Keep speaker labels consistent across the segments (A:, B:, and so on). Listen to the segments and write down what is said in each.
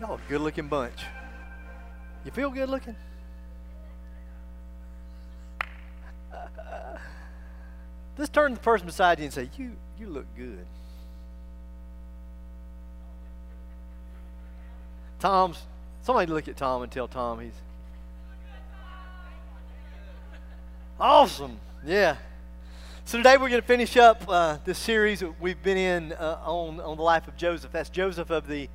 A: Y'all a good looking bunch. You feel good looking? Just turn to the person beside you and say, You you look good. Tom's somebody look at Tom and tell Tom he's awesome. Yeah. So today we're going to finish up uh, this series we've been in uh, on on the life of Joseph. That's Joseph of the.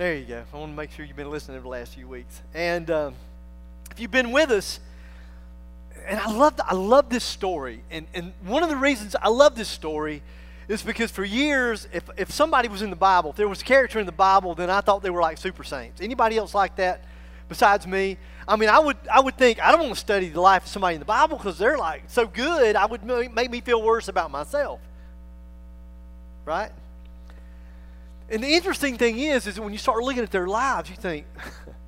A: There you go. I want to make sure you've been listening the last few weeks. And um, if you've been with us, and I love I love this story. And and one of the reasons I love this story is because for years, if if somebody was in the Bible, if there was a character in the Bible, then I thought they were like super saints. Anybody else like that besides me? I mean, I would, I would think, I don't want to study the life of somebody in the Bible because they're like so good, I would make me feel worse about myself. Right? And the interesting thing is, is when you start looking at their lives, you think,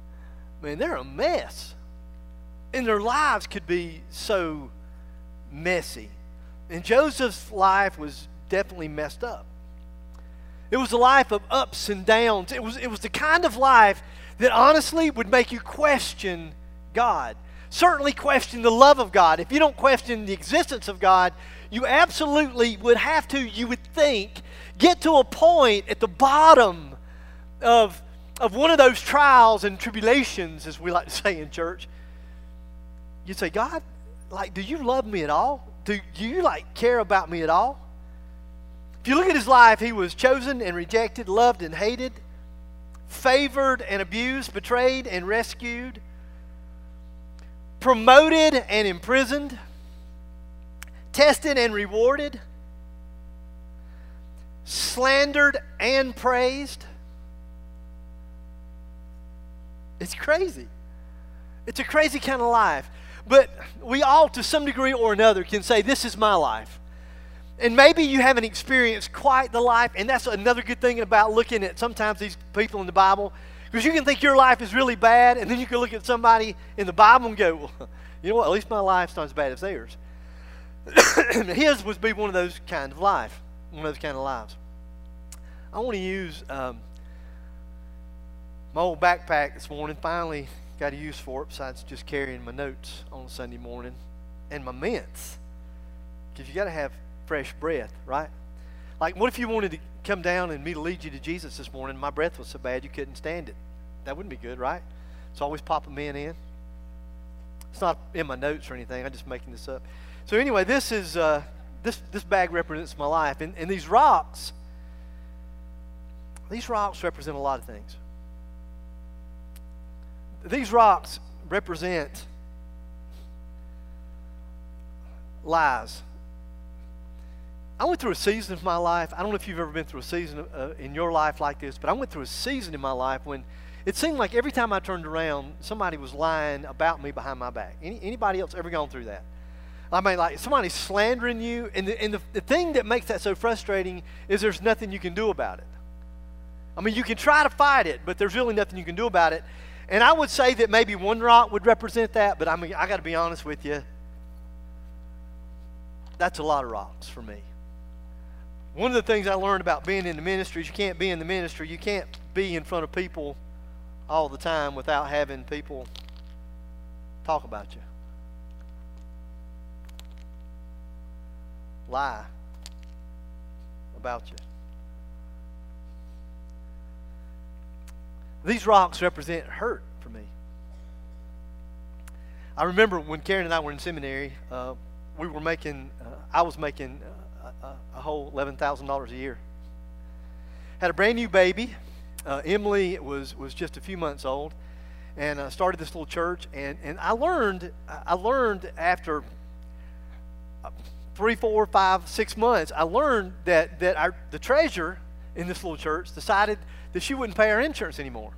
A: man, they're a mess. And their lives could be so messy. And Joseph's life was definitely messed up. It was a life of ups and downs. It was, it was the kind of life that honestly would make you question God. Certainly question the love of God. If you don't question the existence of God, you absolutely would have to, you would think, get to a point at the bottom of, of one of those trials and tribulations, as we like to say in church. You'd say, God, like, do you love me at all? Do, do you like care about me at all? If you look at his life, he was chosen and rejected, loved and hated favored and abused, betrayed and rescued, promoted and imprisoned, tested and rewarded, slandered and praised. It's crazy. It's a crazy kind of life. But we all, to some degree or another, can say, This is my life. And maybe you haven't experienced quite the life, and that's another good thing about looking at sometimes these people in the Bible, because you can think your life is really bad, and then you can look at somebody in the Bible and go, well, you know what, at least my life's not as bad as theirs. His would be one of those kind of life, one of those kind of lives. I want to use um, my old backpack this morning. Finally got a use for it besides just carrying my notes on Sunday morning and my mints. Because you got to have fresh breath, right? Like, what if you wanted to come down and me to lead you to Jesus this morning? And my breath was so bad you couldn't stand it. That wouldn't be good, right? So always pop a man in. It's not in my notes or anything. I'm just making this up. So anyway, this is uh, this this bag represents my life, and, and these rocks. These rocks represent a lot of things. These rocks represent lies I went through a season of my life. I don't know if you've ever been through a season uh, in your life like this, but I went through a season in my life when it seemed like every time I turned around, somebody was lying about me behind my back. Any, anybody else ever gone through that? I mean, like somebody's slandering you, and, the, and the, the thing that makes that so frustrating is there's nothing you can do about it. I mean, you can try to fight it, but there's really nothing you can do about it. And I would say that maybe one rock would represent that, but I mean, I got to be honest with you. That's a lot of rocks for me. One of the things I learned about being in the ministry is you can't be in the ministry, you can't be in front of people all the time without having people talk about you. Lie about you. These rocks represent hurt for me. I remember when Karen and I were in seminary, uh, we were making, uh, I was making uh, a, whole $11,000 a year. Had a brand new baby. Uh, Emily was, was just a few months old and uh, started this little church. And, and I learned, I learned after uh, three, four, five, six months, I learned that, that our, the treasure in this little church decided that she wouldn't pay her insurance anymore.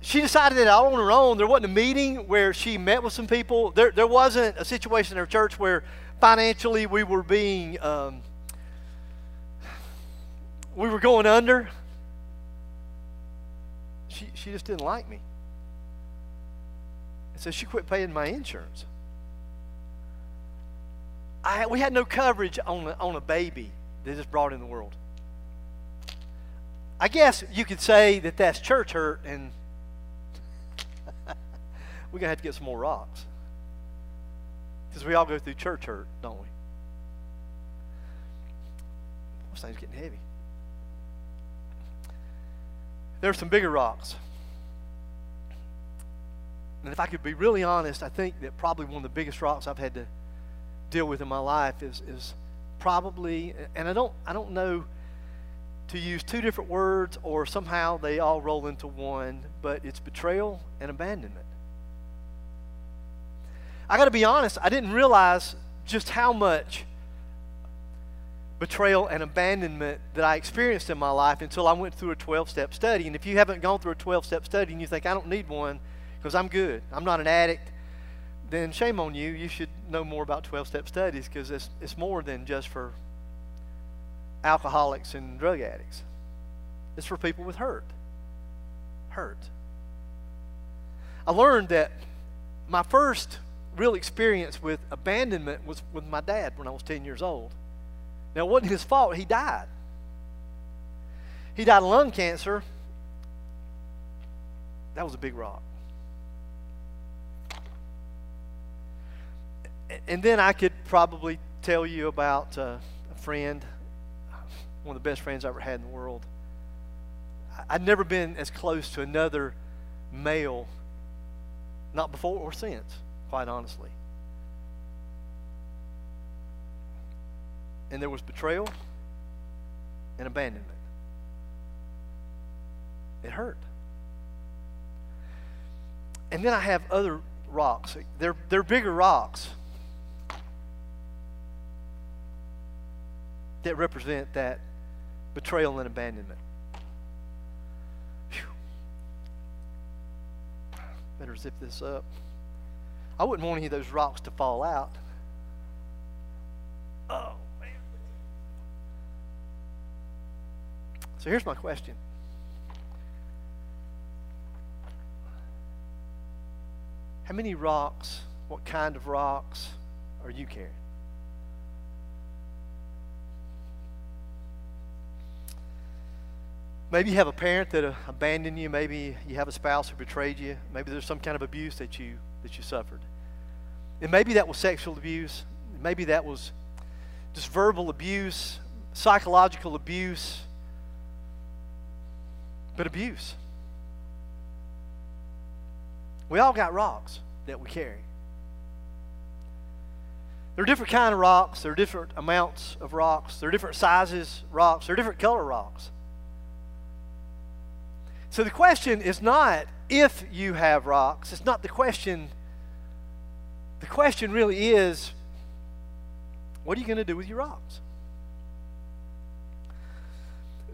A: She decided that all on her own. There wasn't a meeting where she met with some people. There, there wasn't a situation in her church where financially we were being, um, we were going under. She, she just didn't like me. And so she quit paying my insurance. I, we had no coverage on a, on a baby that just brought in the world. I guess you could say that that's church hurt, and we're going to have to get some more rocks. Because we all go through church hurt, don't we? This thing's getting heavy. There are some bigger rocks. And if I could be really honest, I think that probably one of the biggest rocks I've had to deal with in my life is, is probably, and I don't, I don't know to use two different words or somehow they all roll into one, but it's betrayal and abandonment. I got to be honest, I didn't realize just how much betrayal and abandonment that I experienced in my life until I went through a 12 step study. And if you haven't gone through a 12 step study and you think, I don't need one because I'm good, I'm not an addict, then shame on you. You should know more about 12 step studies because it's, it's more than just for alcoholics and drug addicts, it's for people with hurt. Hurt. I learned that my first real experience with abandonment was with my dad when I was 10 years old. Now, it wasn't his fault, he died. He died of lung cancer. That was a big rock. And then I could probably tell you about uh, a friend, one of the best friends I ever had in the world. I'd never been as close to another male, not before or since, quite honestly. And there was betrayal and abandonment. It hurt. And then I have other rocks. They're, they're bigger rocks that represent that betrayal and abandonment. Whew. Better zip this up. I wouldn't want any of those rocks to fall out. Oh, man. So here's my question. How many rocks, what kind of rocks are you carrying? Maybe you have a parent that uh, abandoned you. Maybe you have a spouse who betrayed you. Maybe there's some kind of abuse that you that you suffered. And maybe that was sexual abuse. Maybe that was just verbal abuse, psychological abuse, but abuse. We all got rocks that we carry. There are different kind of rocks. There are different amounts of rocks. There are different sizes rocks. There are different color rocks. So the question is not if you have rocks. It's not the question. The question really is what are you going to do with your rocks?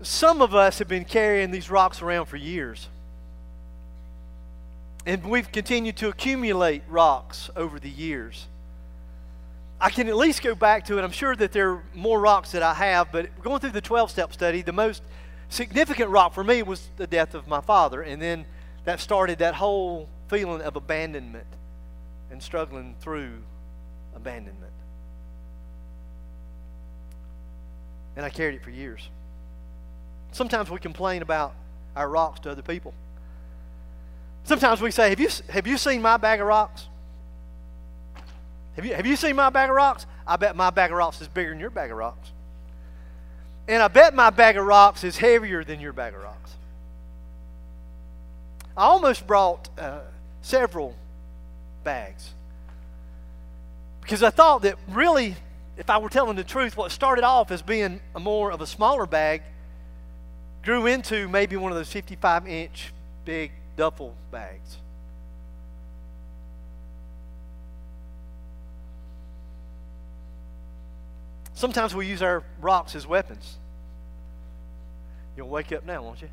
A: Some of us have been carrying these rocks around for years. And we've continued to accumulate rocks over the years. I can at least go back to it. I'm sure that there are more rocks that I have, but going through the 12 step study, the most significant rock for me was the death of my father. And then that started that whole feeling of abandonment and struggling through abandonment. And I carried it for years. Sometimes we complain about our rocks to other people. Sometimes we say, Have you, have you seen my bag of rocks? Have you, have you seen my bag of rocks? I bet my bag of rocks is bigger than your bag of rocks. And I bet my bag of rocks is heavier than your bag of rocks. I almost brought uh, several bags because I thought that really, if I were telling the truth, what started off as being a more of a smaller bag grew into maybe one of those 55 inch big duffel bags. Sometimes we use our rocks as weapons. You'll wake up now, won't you?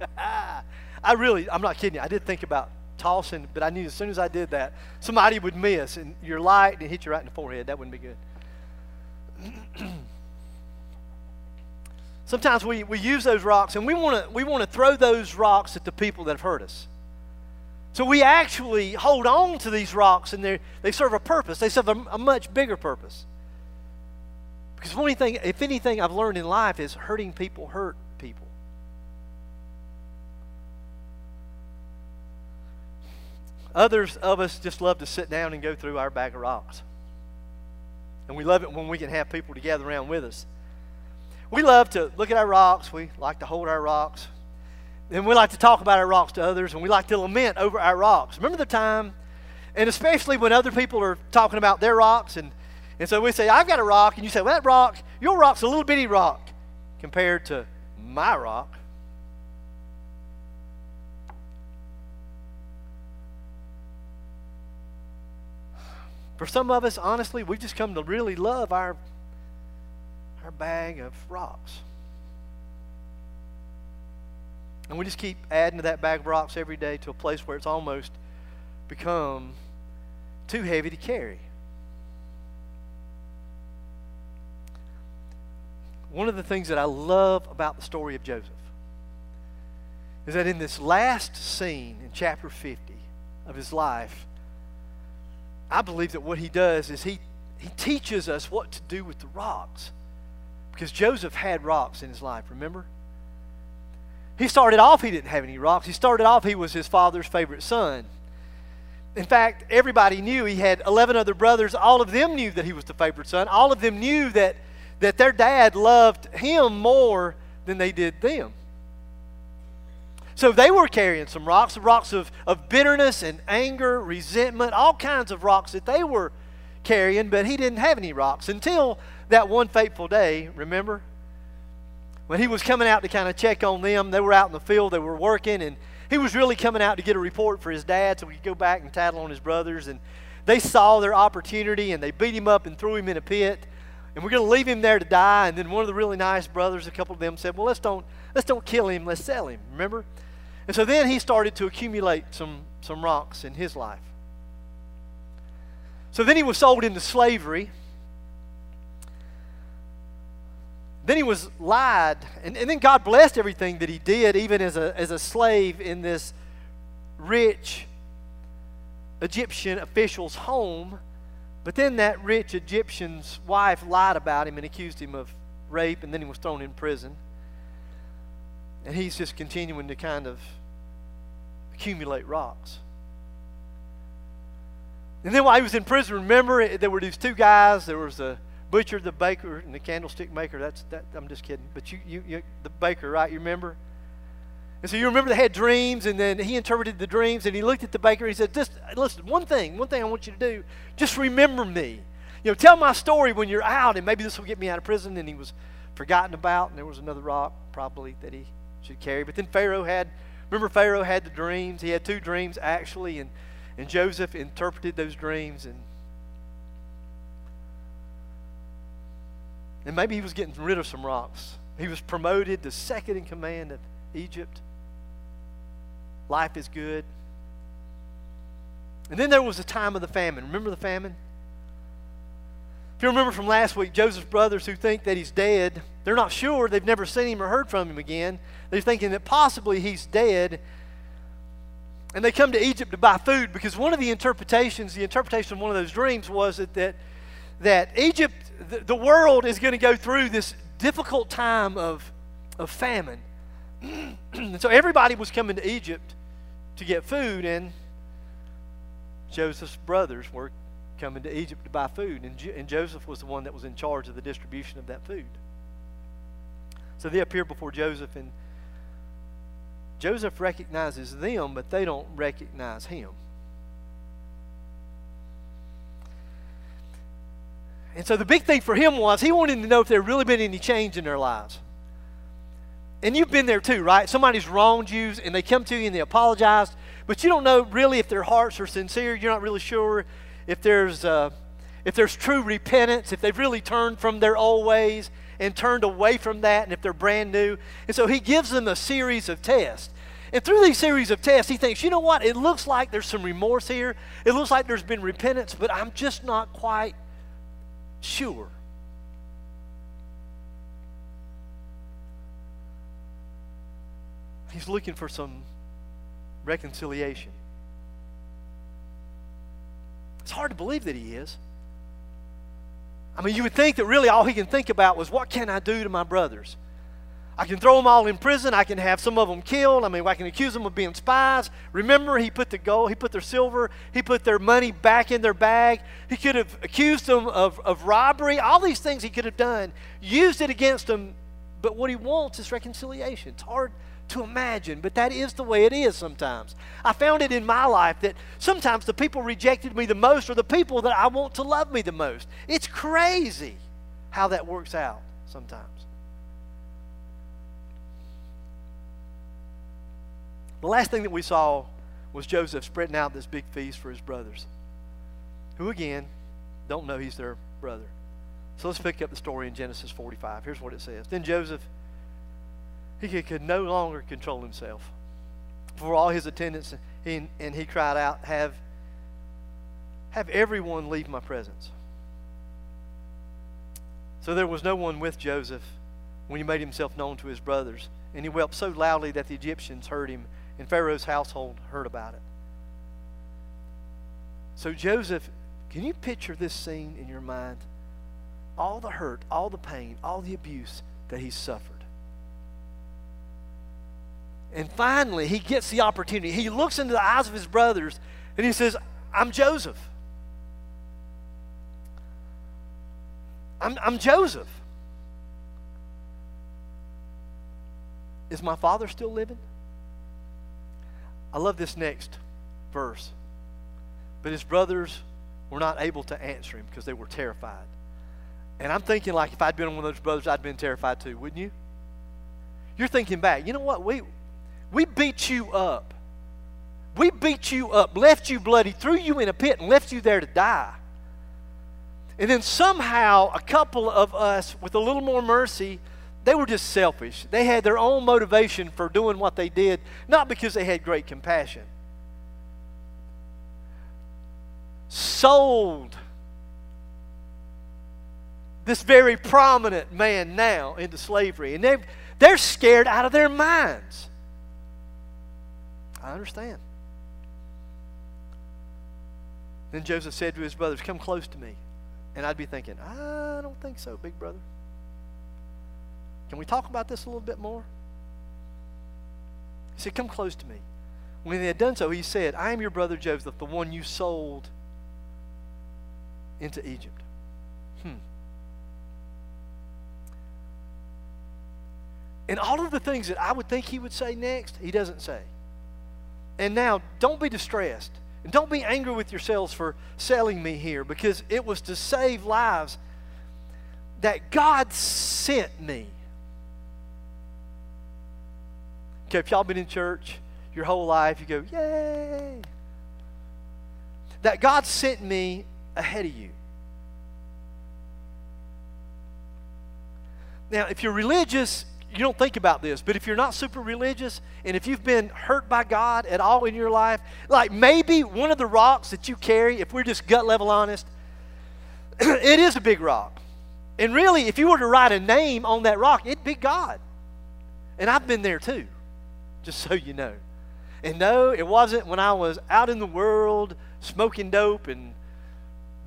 A: I really, I'm not kidding you. I did think about tossing, but I knew as soon as I did that, somebody would miss and your light and hit you right in the forehead. That wouldn't be good. Sometimes we, we use those rocks and we want to we want to throw those rocks at the people that have hurt us. So we actually hold on to these rocks and they they serve a purpose. They serve a, a much bigger purpose. Because if anything, if anything I've learned in life is hurting people hurt people. Others of us just love to sit down and go through our bag of rocks. And we love it when we can have people to gather around with us. We love to look at our rocks. We like to hold our rocks. And we like to talk about our rocks to others, and we like to lament over our rocks. Remember the time, and especially when other people are talking about their rocks, and, and so we say, I've got a rock, and you say, well, that rock, your rock's a little bitty rock compared to my rock. For some of us, honestly, we've just come to really love our our bag of rocks. And we just keep adding to that bag of rocks every day to a place where it's almost become too heavy to carry. One of the things that I love about the story of Joseph is that in this last scene in chapter 50 of his life, I believe that what he does is he, he teaches us what to do with the rocks. Because Joseph had rocks in his life, remember? He started off, he didn't have any rocks. He started off, he was his father's favorite son. In fact, everybody knew he had 11 other brothers. All of them knew that he was the favorite son. All of them knew that, that their dad loved him more than they did them. So they were carrying some rocks, rocks of, of bitterness and anger, resentment, all kinds of rocks that they were carrying, but he didn't have any rocks until that one fateful day, remember? When he was coming out to kind of check on them, they were out in the field, they were working, and he was really coming out to get a report for his dad so he could go back and tattle on his brothers. And they saw their opportunity and they beat him up and threw him in a pit. And we're going to leave him there to die. And then one of the really nice brothers, a couple of them said, Well, let's don't, let's don't kill him, let's sell him. Remember? And so then he started to accumulate some, some rocks in his life. So then he was sold into slavery. Then he was lied, and, and then God blessed everything that he did, even as a, as a slave in this rich Egyptian official's home. But then that rich Egyptian's wife lied about him and accused him of rape, and then he was thrown in prison. And he's just continuing to kind of accumulate rocks. And then while he was in prison, remember, there were these two guys. There was the butcher, the baker, and the candlestick maker. That's that. I'm just kidding. But you, you, you, the baker, right? You remember? And so you remember they had dreams, and then he interpreted the dreams, and he looked at the baker. And he said, "Just listen, one thing, one thing I want you to do. Just remember me. You know, tell my story when you're out, and maybe this will get me out of prison." And he was forgotten about, and there was another rock probably that he should carry. But then Pharaoh had, remember Pharaoh had the dreams. He had two dreams actually, and and Joseph interpreted those dreams and And maybe he was getting rid of some rocks. He was promoted to second in command of Egypt. Life is good. And then there was a time of the famine. Remember the famine? If you remember from last week, Joseph's brothers who think that he's dead, they're not sure. They've never seen him or heard from him again. They're thinking that possibly he's dead. And they come to Egypt to buy food because one of the interpretations, the interpretation of one of those dreams was that, that, that Egypt the, the world is going to go through this difficult time of, of famine. and so everybody was coming to Egypt to get food, and Joseph's brothers were coming to Egypt to buy food, and, jo- and Joseph was the one that was in charge of the distribution of that food. So they appear before Joseph, and Joseph recognizes them, but they don't recognize him. And so the big thing for him was he wanted to know if there had really been any change in their lives. And you've been there too, right? Somebody's wronged you and they come to you and they apologize, but you don't know really if their hearts are sincere. You're not really sure if there's uh, if there's true repentance, if they've really turned from their old ways and turned away from that, and if they're brand new. And so he gives them a series of tests. And through these series of tests, he thinks, you know what? It looks like there's some remorse here. It looks like there's been repentance, but I'm just not quite sure. He's looking for some reconciliation. It's hard to believe that he is. I mean, you would think that really all he can think about was, what can I do to my brothers? I can throw them all in prison. I can have some of them killed. I mean, I can accuse them of being spies. Remember, he put the gold, he put their silver, he put their money back in their bag. He could have accused them of, of robbery. All these things he could have done, used it against them. But what he wants is reconciliation. It's hard to imagine, but that is the way it is sometimes. I found it in my life that sometimes the people rejected me the most are the people that I want to love me the most. It's crazy how that works out sometimes. The last thing that we saw was Joseph spreading out this big feast for his brothers, who again don't know he's their brother. So let's pick up the story in Genesis 45. Here's what it says. Then Joseph he could, no longer control himself. For all his attendants, and he cried out, have, have everyone leave my presence. So there was no one with Joseph when he made himself known to his brothers. And he wept so loudly that the Egyptians heard him, and Pharaoh's household heard about it. So, Joseph, can you picture this scene in your mind? All the hurt, all the pain, all the abuse that he suffered. And finally, he gets the opportunity. He looks into the eyes of his brothers and he says, I'm Joseph. I'm, I'm Joseph. Is my father still living? I love this next verse. But his brothers were not able to answer him because they were terrified. And I'm thinking, like, if I'd been one of those brothers, I'd been terrified too, wouldn't you? You're thinking back, you know what? We, we beat you up. We beat you up, left you bloody, threw you in a pit, and left you there to die. And then somehow, a couple of us, with a little more mercy, they were just selfish. They had their own motivation for doing what they did, not because they had great compassion. Sold this very prominent man now into slavery. And they're, scared out of their minds. I understand. Then Joseph said to his brothers, Come close to me. And I'd be thinking, I don't think so, big brother. Can we talk about this a little bit more? He said, Come close to me. When they had done so, he said, I am your brother Joseph, the one you sold into Egypt. Hmm. And all of the things that I would think he would say next, he doesn't say. And now, don't be distressed. And don't be angry with yourselves for selling me here because it was to save lives that God sent me. Okay, if y'all been in church your whole life, you go, yay. That God sent me ahead of you. Now, if you're religious, you don't think about this, but if you're not super religious and if you've been hurt by God at all in your life, like maybe one of the rocks that you carry, if we're just gut level honest, it is a big rock. And really, if you were to write a name on that rock, it'd be God. And I've been there too, just so you know. And no, it wasn't when I was out in the world smoking dope and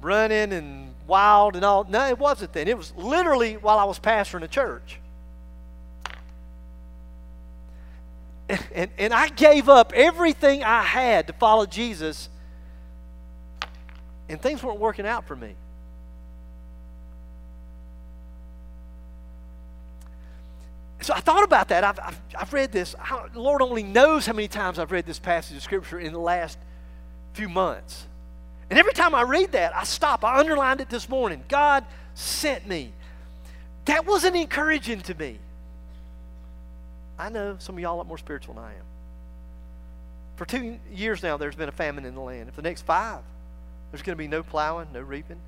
A: running and wild and all. No, it wasn't then. It was literally while I was pastoring a church. And, and I gave up everything I had to follow Jesus, and things weren't working out for me. So I thought about that. I've, I've, I've read this. the Lord only knows how many times I've read this passage of Scripture in the last few months. And every time I read that, I stop. I underlined it this morning. God sent me. That wasn't encouraging to me. I know some of y'all a lot more spiritual than I am. For two years now, there's been a famine in the land. If the next five, there's going to be no plowing, no reaping.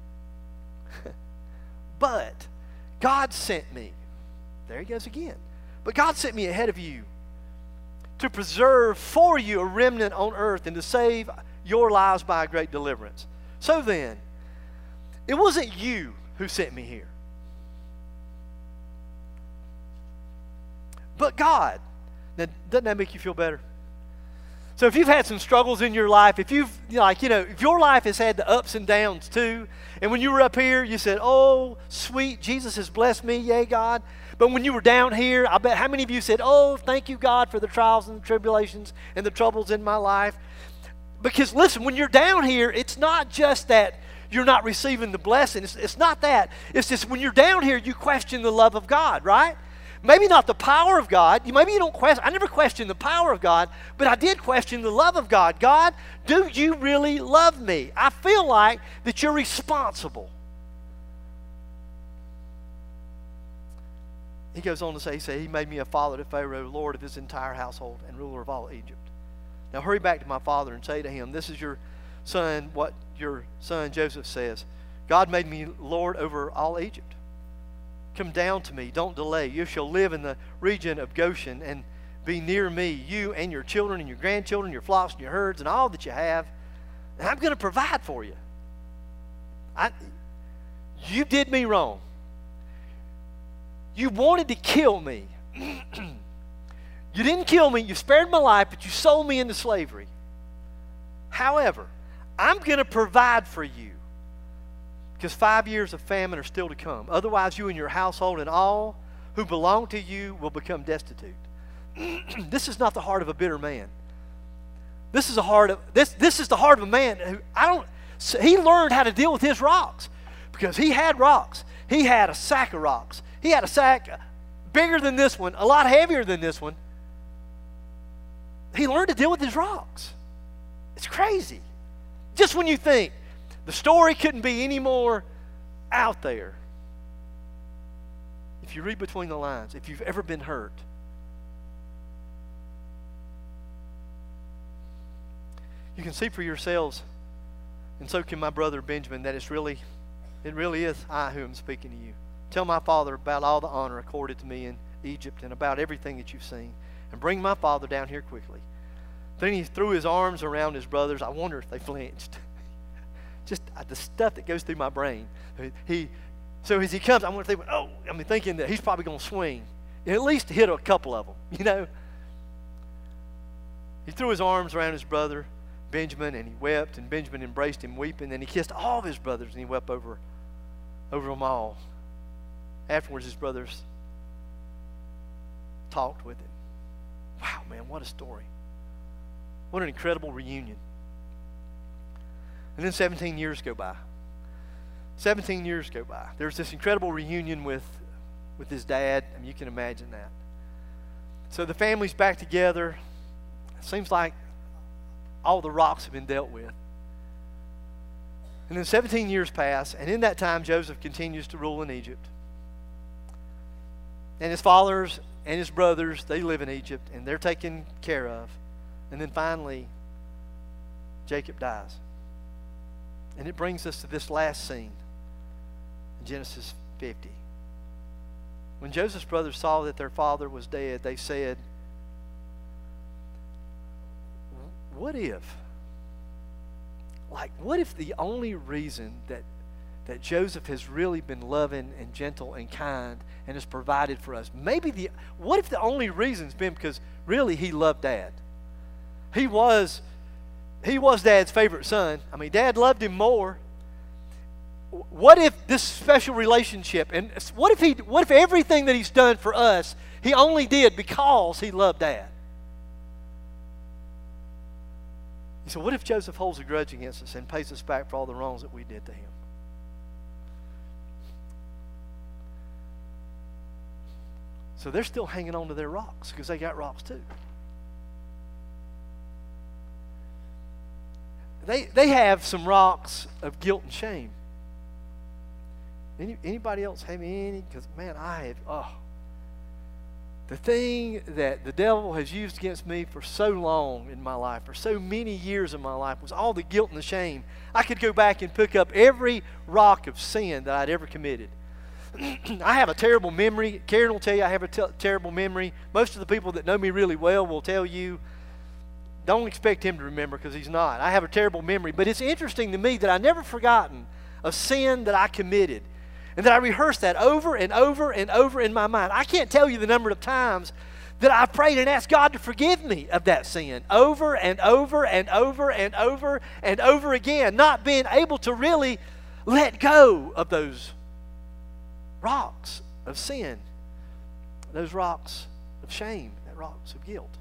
A: but God sent me. There he goes again. But God sent me ahead of you to preserve for you a remnant on earth and to save your lives by a great deliverance. So then, it wasn't you who sent me here, but God. Now, doesn't that make you feel better? So if you've had some struggles in your life, if you've like, you know, if your life has had the ups and downs too, and when you were up here, you said, "Oh, sweet Jesus has blessed me, yay God." But when you were down here, I bet how many of you said, "Oh, thank you God for the trials and the tribulations and the troubles in my life." Because listen, when you're down here, it's not just that you're not receiving the blessing. It's, it's not that. It's just when you're down here, you question the love of God, right? Maybe not the power of God. Maybe you don't question. I never questioned the power of God, but I did question the love of God. God, do you really love me? I feel like that you're responsible. He goes on to say, he said, He made me a father to Pharaoh, Lord of his entire household, and ruler of all Egypt. Now hurry back to my father and say to him, This is your son, what your son Joseph says. God made me Lord over all Egypt. Come down to me. Don't delay. You shall live in the region of Goshen and be near me, you and your children and your grandchildren, your flocks and your herds, and all that you have. And I'm going to provide for you. I, you did me wrong. You wanted to kill me. you didn't kill me. You spared my life, but you sold me into slavery. However, I'm going to provide for you because five years of famine are still to come. Otherwise, you and your household and all who belong to you will become destitute. this is not the heart of a bitter man. This is a heart of this. This is the heart of a man who I don't. He learned how to deal with his rocks because he had rocks. He had a sack of rocks. He had a sack bigger than this one, a lot heavier than this one. He learned to deal with his rocks. It's crazy. Just when you think the story couldn't be any more out there. If you read between the lines, if you've ever been hurt, you can see for yourselves, and so can my brother Benjamin, that it's really, it really is I who am speaking to you. Tell my father about all the honor accorded to me in Egypt and about everything that you've seen, and bring my father down here quickly. Then he threw his arms around his brothers. I wonder if they flinched just uh, the stuff that goes through my brain. He, so as he comes, I'm going to think, oh, I mean, thinking that he's probably going to swing, at least hit a couple of them, you know. He threw his arms around his brother Benjamin, and he wept, and Benjamin embraced him, weeping. And he kissed all of his brothers, and he wept over, over them all. Afterwards, his brothers talked with him. Wow, man, what a story! What an incredible reunion. And then 17 years go by. 17 years go by. There's this incredible reunion with, with his dad. I mean, you can imagine that. So the family's back together. It seems like all the rocks have been dealt with. And then 17 years pass, and in that time, Joseph continues to rule in Egypt. And his fathers and his brothers, they live in Egypt, and they're taken care of. And then finally, Jacob dies. And it brings us to this last scene in Genesis 50. When Joseph's brothers saw that their father was dead, they said, What if? Like, what if the only reason that that Joseph has really been loving and gentle and kind and has provided for us. Maybe the what if the only reason's been because really he loved dad. He was he was dad's favorite son. I mean, dad loved him more. What if this special relationship and what if he what if everything that he's done for us he only did because he loved dad? Said, What if Joseph holds a grudge against us and pays us back for all the wrongs that we did to him? So they're still hanging on to their rocks because they got rocks too. They, they have some rocks of guilt and shame. Any, anybody else have any? Because, man, I have, oh. the thing that the devil has used against me for so long in my life, for so many years in my life, was all the guilt and the shame. I could go back and pick up every rock of sin that I'd ever committed. I have a terrible memory. Karen will tell you I have a terrible memory. Most of the people that know me really well will tell you don't expect him to remember because he's not. I have a terrible memory. But it's interesting to me that I never forgotten a sin that I committed and that I rehearsed that over and over and over in my mind. I can't tell you the number of times that I prayed and asked God to forgive me of that sin over and over and over and over and over again, not being able to really let go of those rocks of sin, those rocks of shame, that rocks of guilt.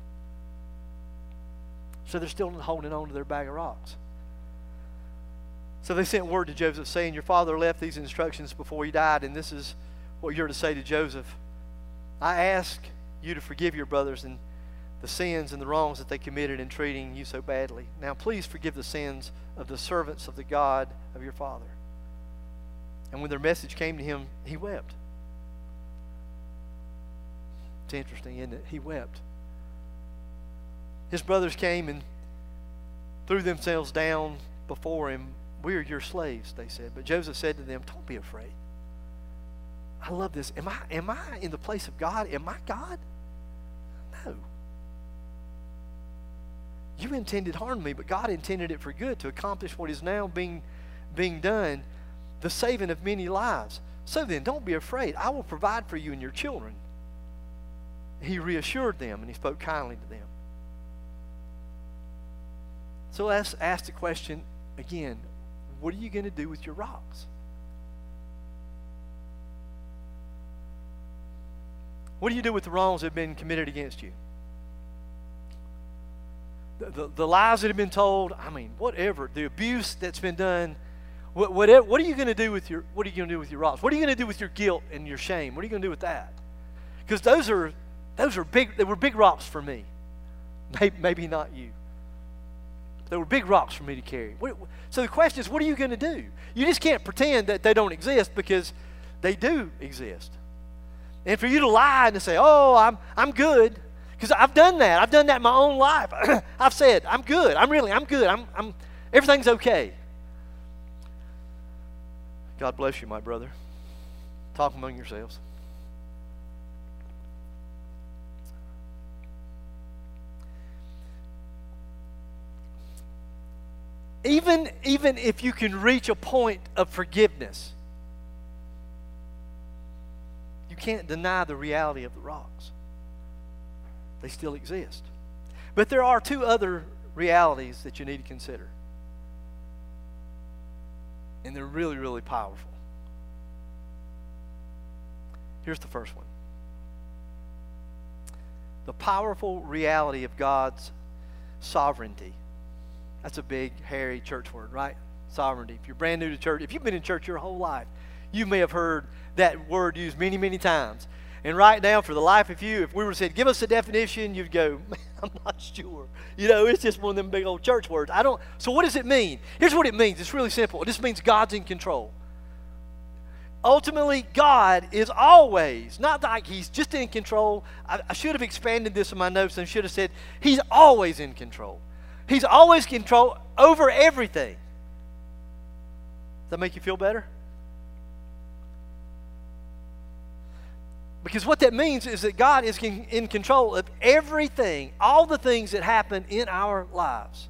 A: So they're still holding on to their bag of rocks. So they sent word to Joseph saying, Your father left these instructions before he died, and this is what you're to say to Joseph. I ask you to forgive your brothers and the sins and the wrongs that they committed in treating you so badly. Now, please forgive the sins of the servants of the God of your father. And when their message came to him, he wept. It's interesting, isn't it? He wept. His brothers came and threw themselves down before him we are your slaves, they said. But Joseph said to them, Don't be afraid. I love this. Am I, am I in the place of God? Am I God? No. You intended harm me, but God intended it for good to accomplish what is now being, being done, the saving of many lives. So then, don't be afraid. I will provide for you and your children. He reassured them and he spoke kindly to them. So let's ask the question again what are you going to do with your rocks? What do you do with the wrongs that have been committed against you? The, the, the lies that have been told, I mean, whatever, the abuse that's been done, what, whatever, what are you going to do with your what are you going to do with your rocks? What are you going to do with your guilt and your shame? What are you going to do with that? Because those are those are big they were big rocks for me. Maybe, maybe not you. They were big rocks for me to carry. So the question is, what are you going to do? You just can't pretend that they don't exist because they do exist. And for you to lie and to say, oh, I'm, I'm good, because I've done that. I've done that in my own life. I've said, I'm good. I'm really, I'm good. I'm, I'm, everything's okay. God bless you, my brother. Talk among yourselves. Even, even if you can reach a point of forgiveness, you can't deny the reality of the rocks. They still exist. But there are two other realities that you need to consider. And they're really, really powerful. Here's the first one the powerful reality of God's sovereignty. That's a big, hairy church word, right? Sovereignty. If you're brand new to church, if you've been in church your whole life, you may have heard that word used many, many times. And right now, for the life of you, if we were say, give us a definition, you'd go, man, I'm not sure. You know, it's just one of them big old church words. I don't. So what does it mean? Here's what it means. It's really simple. It just means God's in control. Ultimately, God is always, not like He's just in control. I, I should have expanded this in my notes and should have said, He's always in control. He's always control over everything. Does that make you feel better? Because what that means is that God is in control of everything, all the things that happen in our lives.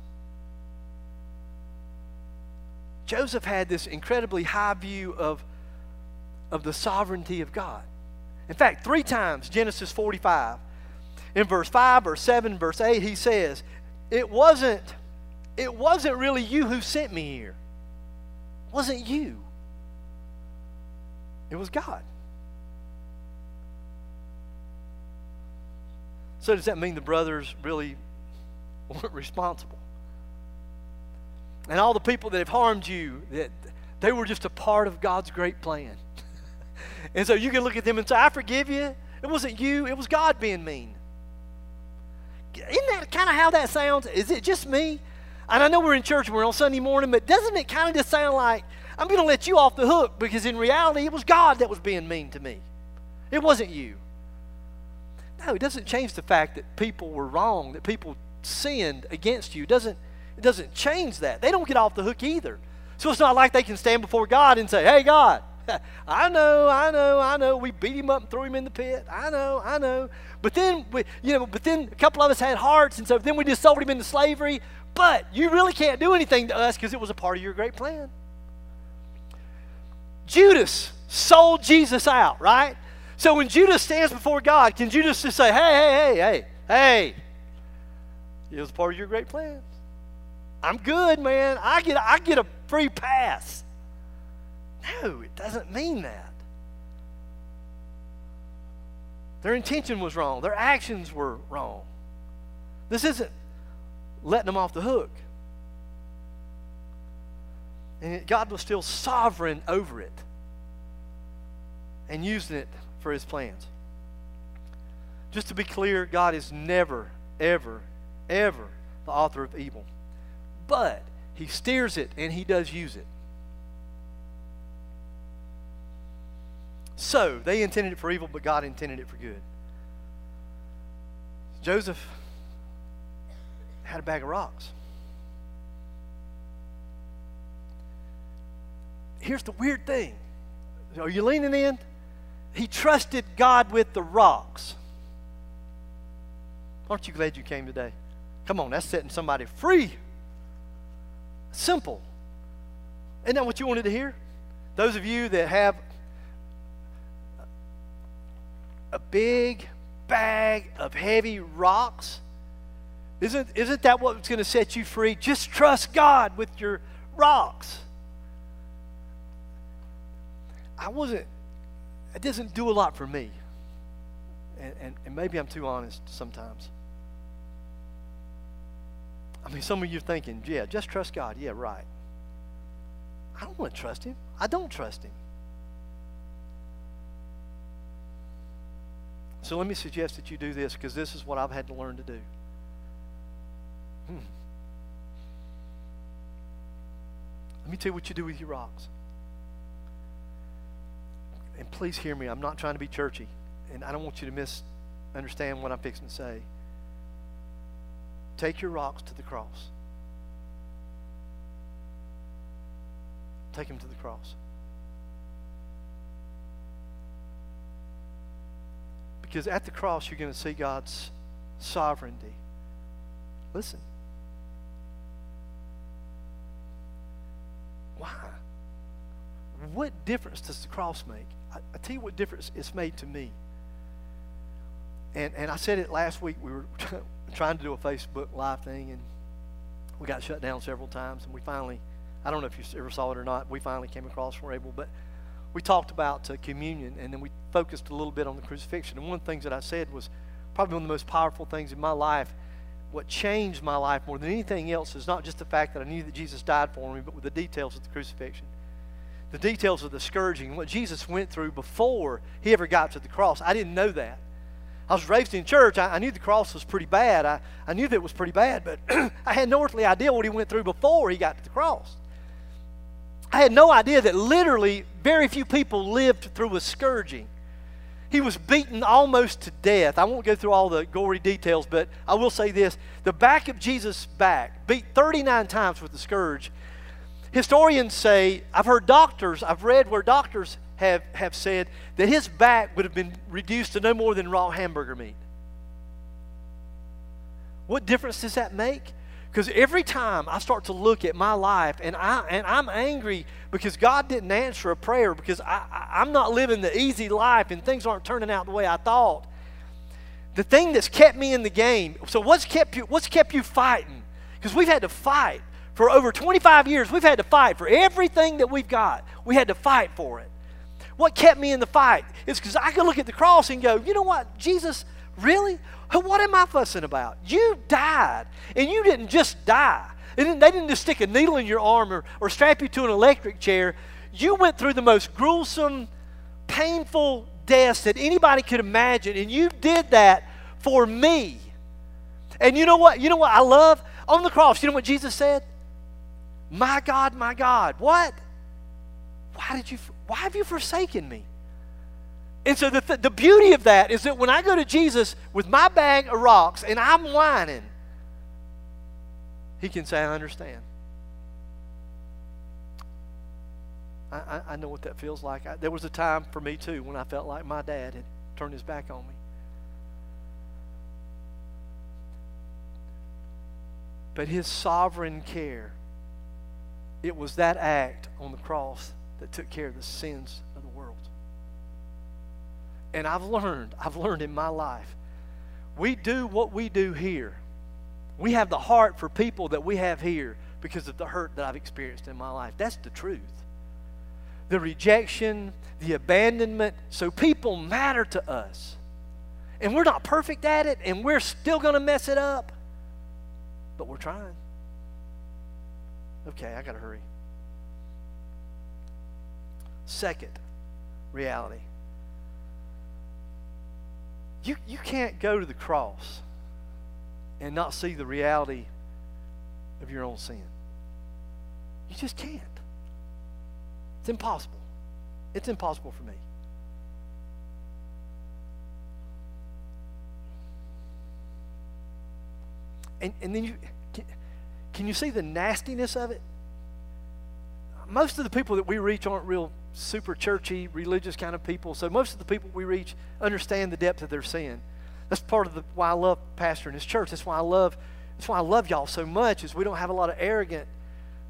A: Joseph had this incredibly high view of, of the sovereignty of God. In fact, three times, Genesis 45, in verse 5, verse 7, verse 8, he says, it wasn't it wasn't really you who sent me here. It wasn't you. It was God. So does that mean the brothers really weren't responsible? And all the people that have harmed you, that they were just a part of God's great plan. and so you can look at them and say, I forgive you. It wasn't you, it was God being mean. Isn't that kind of how that sounds? Is it just me? And I know we're in church and we're on Sunday morning, but doesn't it kind of just sound like I'm going to let you off the hook because in reality it was God that was being mean to me? It wasn't you. No, it doesn't change the fact that people were wrong, that people sinned against you. It doesn't, it doesn't change that. They don't get off the hook either. So it's not like they can stand before God and say, hey, God, I know, I know, I know. We beat him up and threw him in the pit. I know, I know. But then, we, you know, but then a couple of us had hearts, and so then we just sold him into slavery. But you really can't do anything to us because it was a part of your great plan. Judas sold Jesus out, right? So when Judas stands before God, can Judas just say, hey, hey, hey, hey, hey, it was part of your great plans. I'm good, man. I get, I get a free pass. No, it doesn't mean that. Their intention was wrong, their actions were wrong. This isn't letting them off the hook. And God was still sovereign over it and using it for his plans. Just to be clear, God is never, ever, ever the author of evil. But he steers it and he does use it. So, they intended it for evil, but God intended it for good. Joseph had a bag of rocks. Here's the weird thing. Are you leaning in? He trusted God with the rocks. Aren't you glad you came today? Come on, that's setting somebody free. Simple. Isn't that what you wanted to hear? Those of you that have a big bag of heavy rocks. Isn't, isn't that what's going to set you free? Just trust God with your rocks. I wasn't, it doesn't do a lot for me. And, and, and maybe I'm too honest sometimes. I mean, some of you are thinking, yeah, just trust God. Yeah, right. I don't want to trust Him. I don't trust Him. So let me suggest that you do this because this is what I've had to learn to do. Hmm. Let me tell you what you do with your rocks. And please hear me. I'm not trying to be churchy, and I don't want you to misunderstand what I'm fixing to say. Take your rocks to the cross. Take them to the cross. Because at the cross, you're going to see God's sovereignty. Listen. Why? What difference does the cross make? I, I tell you what difference it's made to me. And, and I said it last week. We were trying to do a Facebook Live thing, and we got shut down several times. And we finally, I don't know if you ever saw it or not, we finally came across were able. But we talked about uh, communion, and then we focused a little bit on the crucifixion. And one of the things that I said was probably one of the most powerful things in my life. What changed my life more than anything else is not just the fact that I knew that Jesus died for me, but with the details of the crucifixion. The details of the scourging, what Jesus went through before he ever got to the cross. I didn't know that. I was raised in church. I, I knew the cross was pretty bad. I, I knew that it was pretty bad, but I had no earthly idea what he went through before he got to the cross. I had no idea that literally very few people lived through a scourging. He was beaten almost to death. I won't go through all the gory details, but I will say this the back of Jesus' back, beat 39 times with the scourge. Historians say, I've heard doctors, I've read where doctors have, have said that his back would have been reduced to no more than raw hamburger meat. What difference does that make? Because every time I start to look at my life and, I, and I'm angry because God didn't answer a prayer, because I, I, I'm not living the easy life and things aren't turning out the way I thought. The thing that's kept me in the game, so what's kept you, what's kept you fighting? Because we've had to fight. For over 25 years, we've had to fight for everything that we've got. We had to fight for it. What kept me in the fight is because I could look at the cross and go, you know what, Jesus, really? What am I fussing about? You died, and you didn't just die. They didn't, they didn't just stick a needle in your arm or, or strap you to an electric chair. You went through the most gruesome, painful deaths that anybody could imagine, and you did that for me. And you know what? You know what I love? On the cross, you know what Jesus said? My God, my God. What? Why did you why have you forsaken me? And so the, th- the beauty of that is that when I go to Jesus with my bag of rocks and I'm whining, he can say, I understand. I, I, I know what that feels like. I, there was a time for me, too, when I felt like my dad had turned his back on me. But his sovereign care, it was that act on the cross that took care of the sins. And I've learned, I've learned in my life, we do what we do here. We have the heart for people that we have here because of the hurt that I've experienced in my life. That's the truth. The rejection, the abandonment. So people matter to us. And we're not perfect at it, and we're still going to mess it up. But we're trying. Okay, I got to hurry. Second reality you, you can't go to the cross and not see the reality of your own sin. You just can't. It's impossible. It's impossible for me. And, and then you can, can you see the nastiness of it? Most of the people that we reach aren't real super churchy, religious kind of people. So most of the people we reach understand the depth of their sin. That's part of the, why I love pastoring this church. That's why I love that's why I love y'all so much is we don't have a lot of arrogant,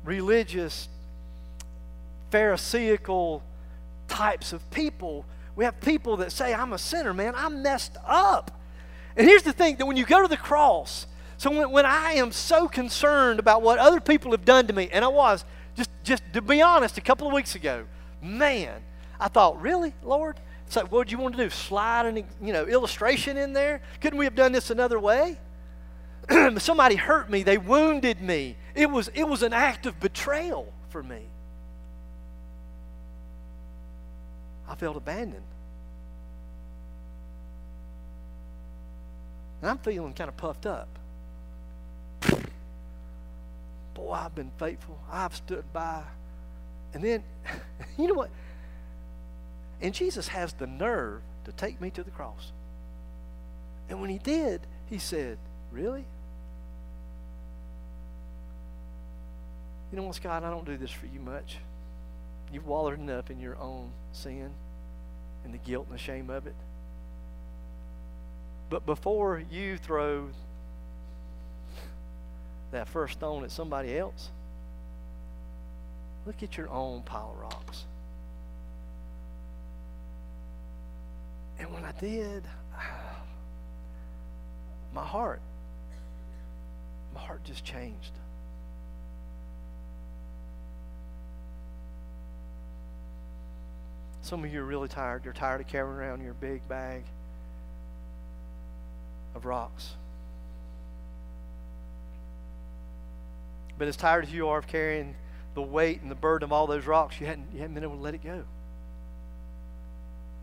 A: religious, pharisaical types of people. We have people that say, I'm a sinner, man. I'm messed up. And here's the thing that when you go to the cross, so when, when I am so concerned about what other people have done to me, and I was, just, just to be honest, a couple of weeks ago, man, I thought, really, Lord? It's like, what do you want to do? Slide an you know illustration in there? Couldn't we have done this another way? Somebody hurt me. They wounded me. It was it was an act of betrayal for me. I felt abandoned. And I'm feeling kind of puffed up. Boy, I've been faithful. I've stood by. And then, you know what? And Jesus has the nerve to take me to the cross. And when he did, he said, Really? You know what, Scott? I don't do this for you much. You've wallowed enough in your own sin and the guilt and the shame of it. But before you throw that first stone at somebody else, Look at your own pile of rocks. And when I did, my heart, my heart just changed. Some of you are really tired. You're tired of carrying around your big bag of rocks. But as tired as you are of carrying the weight and the burden of all those rocks, you hadn't, you hadn't been able to let it go.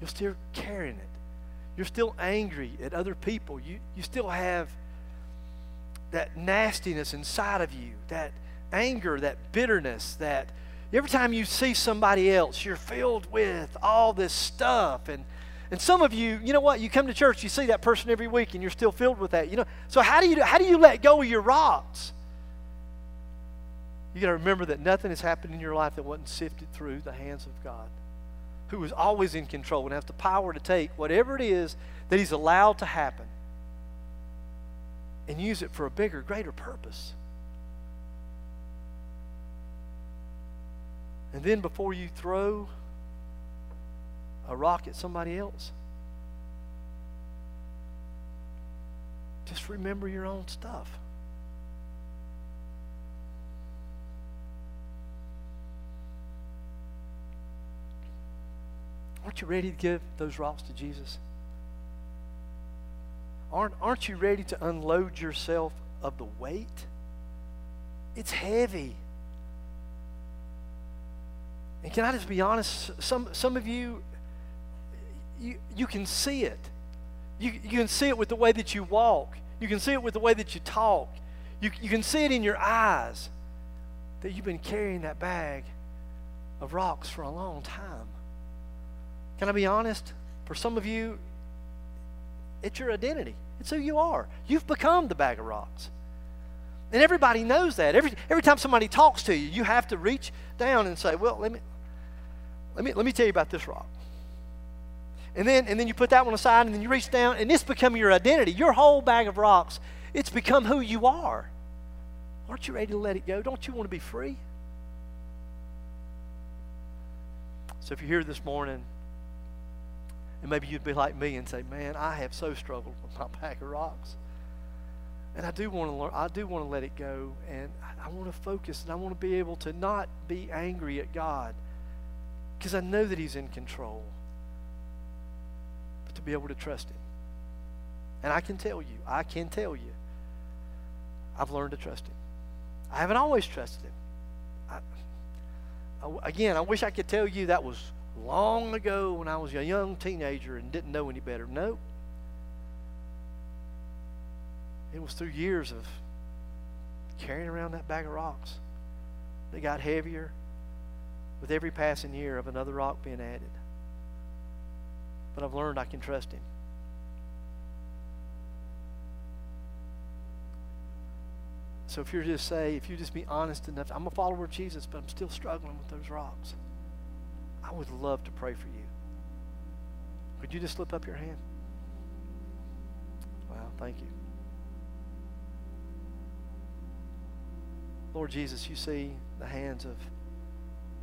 A: You're still carrying it. You're still angry at other people. You, you still have that nastiness inside of you, that anger, that bitterness, that every time you see somebody else, you're filled with all this stuff. And, and some of you, you know what? You come to church, you see that person every week, and you're still filled with that. You know, so how do you how do you let go of your rocks? You got to remember that nothing has happened in your life that wasn't sifted through the hands of God, who is always in control and has the power to take whatever it is that He's allowed to happen and use it for a bigger, greater purpose. And then before you throw a rock at somebody else, just remember your own stuff. Aren't you ready to give those rocks to Jesus? Aren't, aren't you ready to unload yourself of the weight? It's heavy. And can I just be honest? Some, some of you, you, you can see it. You, you can see it with the way that you walk. You can see it with the way that you talk. You, you can see it in your eyes that you've been carrying that bag of rocks for a long time. Can I be honest? For some of you, it's your identity. It's who you are. You've become the bag of rocks. And everybody knows that. Every, every time somebody talks to you, you have to reach down and say, Well, let me, let me, let me tell you about this rock. And then, and then you put that one aside, and then you reach down, and it's become your identity. Your whole bag of rocks, it's become who you are. Aren't you ready to let it go? Don't you want to be free? So if you're here this morning, and maybe you'd be like me and say, Man, I have so struggled with my bag of rocks. And I do want to learn, I do want to let it go, and I, I want to focus, and I want to be able to not be angry at God because I know that He's in control, but to be able to trust Him. And I can tell you, I can tell you, I've learned to trust Him. I haven't always trusted Him. I, I, again, I wish I could tell you that was long ago when I was a young teenager and didn't know any better. No, it was through years of carrying around that bag of rocks that got heavier with every passing year of another rock being added. But I've learned I can trust Him. So if you're just say, if you just be honest enough, I'm a follower of Jesus, but I'm still struggling with those rocks. I would love to pray for you. Would you just slip up your hand? Wow, thank you. Lord Jesus, you see the hands of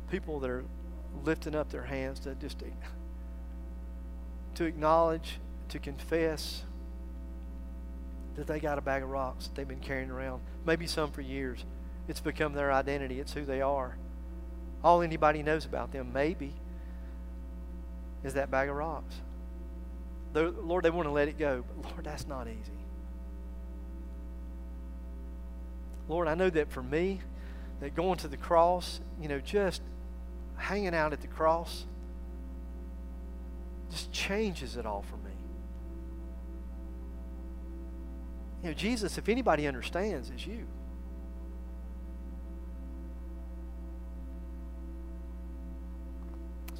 A: people that are lifting up their hands to just to acknowledge, to confess that they got a bag of rocks that they've been carrying around, maybe some for years. It's become their identity, it's who they are. All anybody knows about them, maybe, is that bag of rocks. Lord, they want to let it go, but Lord, that's not easy. Lord, I know that for me, that going to the cross, you know, just hanging out at the cross, just changes it all for me. You know, Jesus, if anybody understands, is you.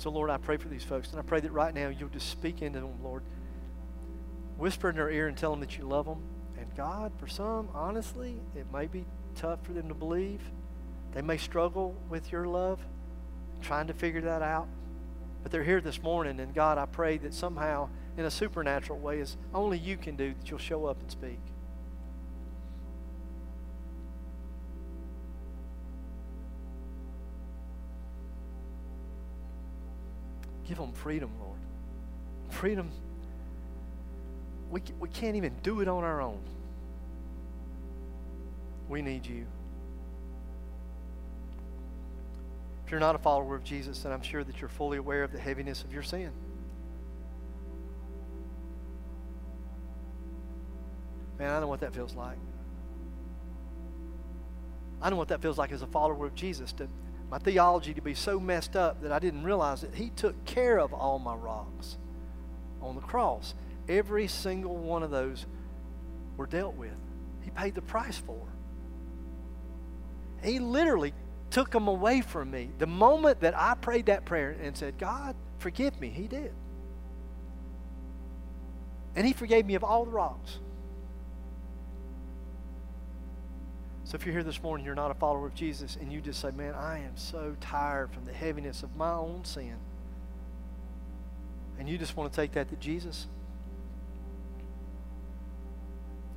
A: So, Lord, I pray for these folks, and I pray that right now you'll just speak into them, Lord. Whisper in their ear and tell them that you love them. And God, for some, honestly, it may be tough for them to believe. They may struggle with your love, trying to figure that out. But they're here this morning, and God, I pray that somehow, in a supernatural way, as only you can do, that you'll show up and speak. Give them freedom, Lord. Freedom. We, we can't even do it on our own. We need you. If you're not a follower of Jesus, then I'm sure that you're fully aware of the heaviness of your sin. Man, I know what that feels like. I know what that feels like as a follower of Jesus. To, my theology to be so messed up that I didn't realize that He took care of all my rocks on the cross. Every single one of those were dealt with. He paid the price for. He literally took them away from me. The moment that I prayed that prayer and said, God, forgive me, He did. And He forgave me of all the wrongs. So if you're here this morning, you're not a follower of Jesus, and you just say, Man, I am so tired from the heaviness of my own sin. And you just want to take that to Jesus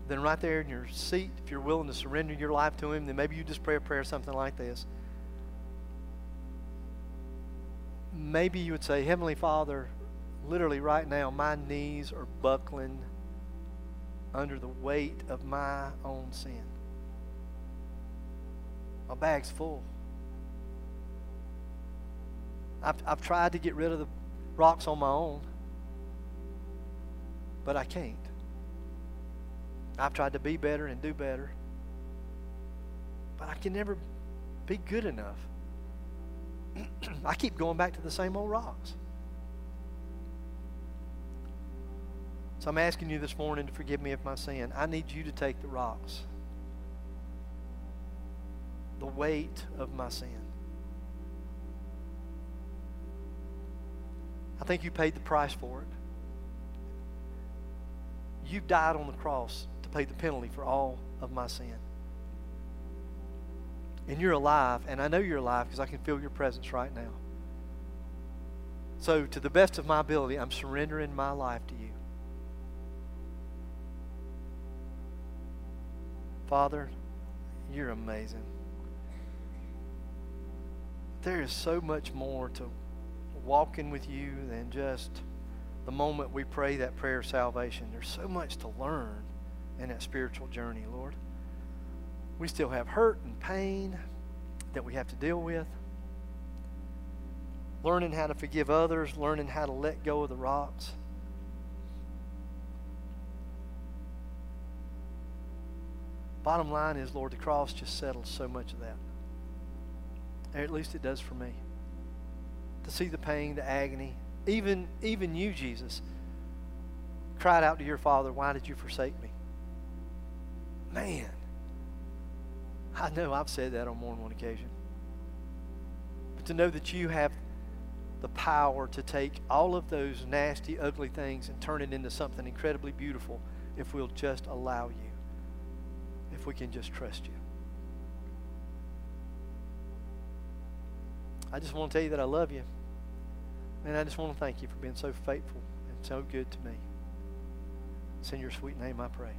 A: then right there in your seat, if you're willing to surrender your life to Him, then maybe you just pray a prayer something like this. Maybe you would say, Heavenly Father, literally right now, my knees are buckling under the weight of my own sin. My bag's full. I've, I've tried to get rid of the rocks on my own, but I can't. I've tried to be better and do better. But I can never be good enough. I keep going back to the same old rocks. So I'm asking you this morning to forgive me of my sin. I need you to take the rocks, the weight of my sin. I think you paid the price for it. you died on the cross to pay the penalty for all of my sin. And you're alive, and I know you're alive because I can feel your presence right now. So, to the best of my ability, I'm surrendering my life to you. Father, you're amazing. There is so much more to walking with you than just the moment we pray that prayer of salvation. There's so much to learn in that spiritual journey, Lord. We still have hurt and pain that we have to deal with learning how to forgive others, learning how to let go of the rocks. Bottom line is, Lord, the cross just settles so much of that. Or at least it does for me. To see the pain, the agony, even, even you, Jesus, cried out to your Father, Why did you forsake me? Man, I know I've said that on more than one occasion. But to know that you have the power to take all of those nasty, ugly things and turn it into something incredibly beautiful if we'll just allow you, if we can just trust you. I just want to tell you that I love you. And I just want to thank you for being so faithful and so good to me. It's in your sweet name I pray.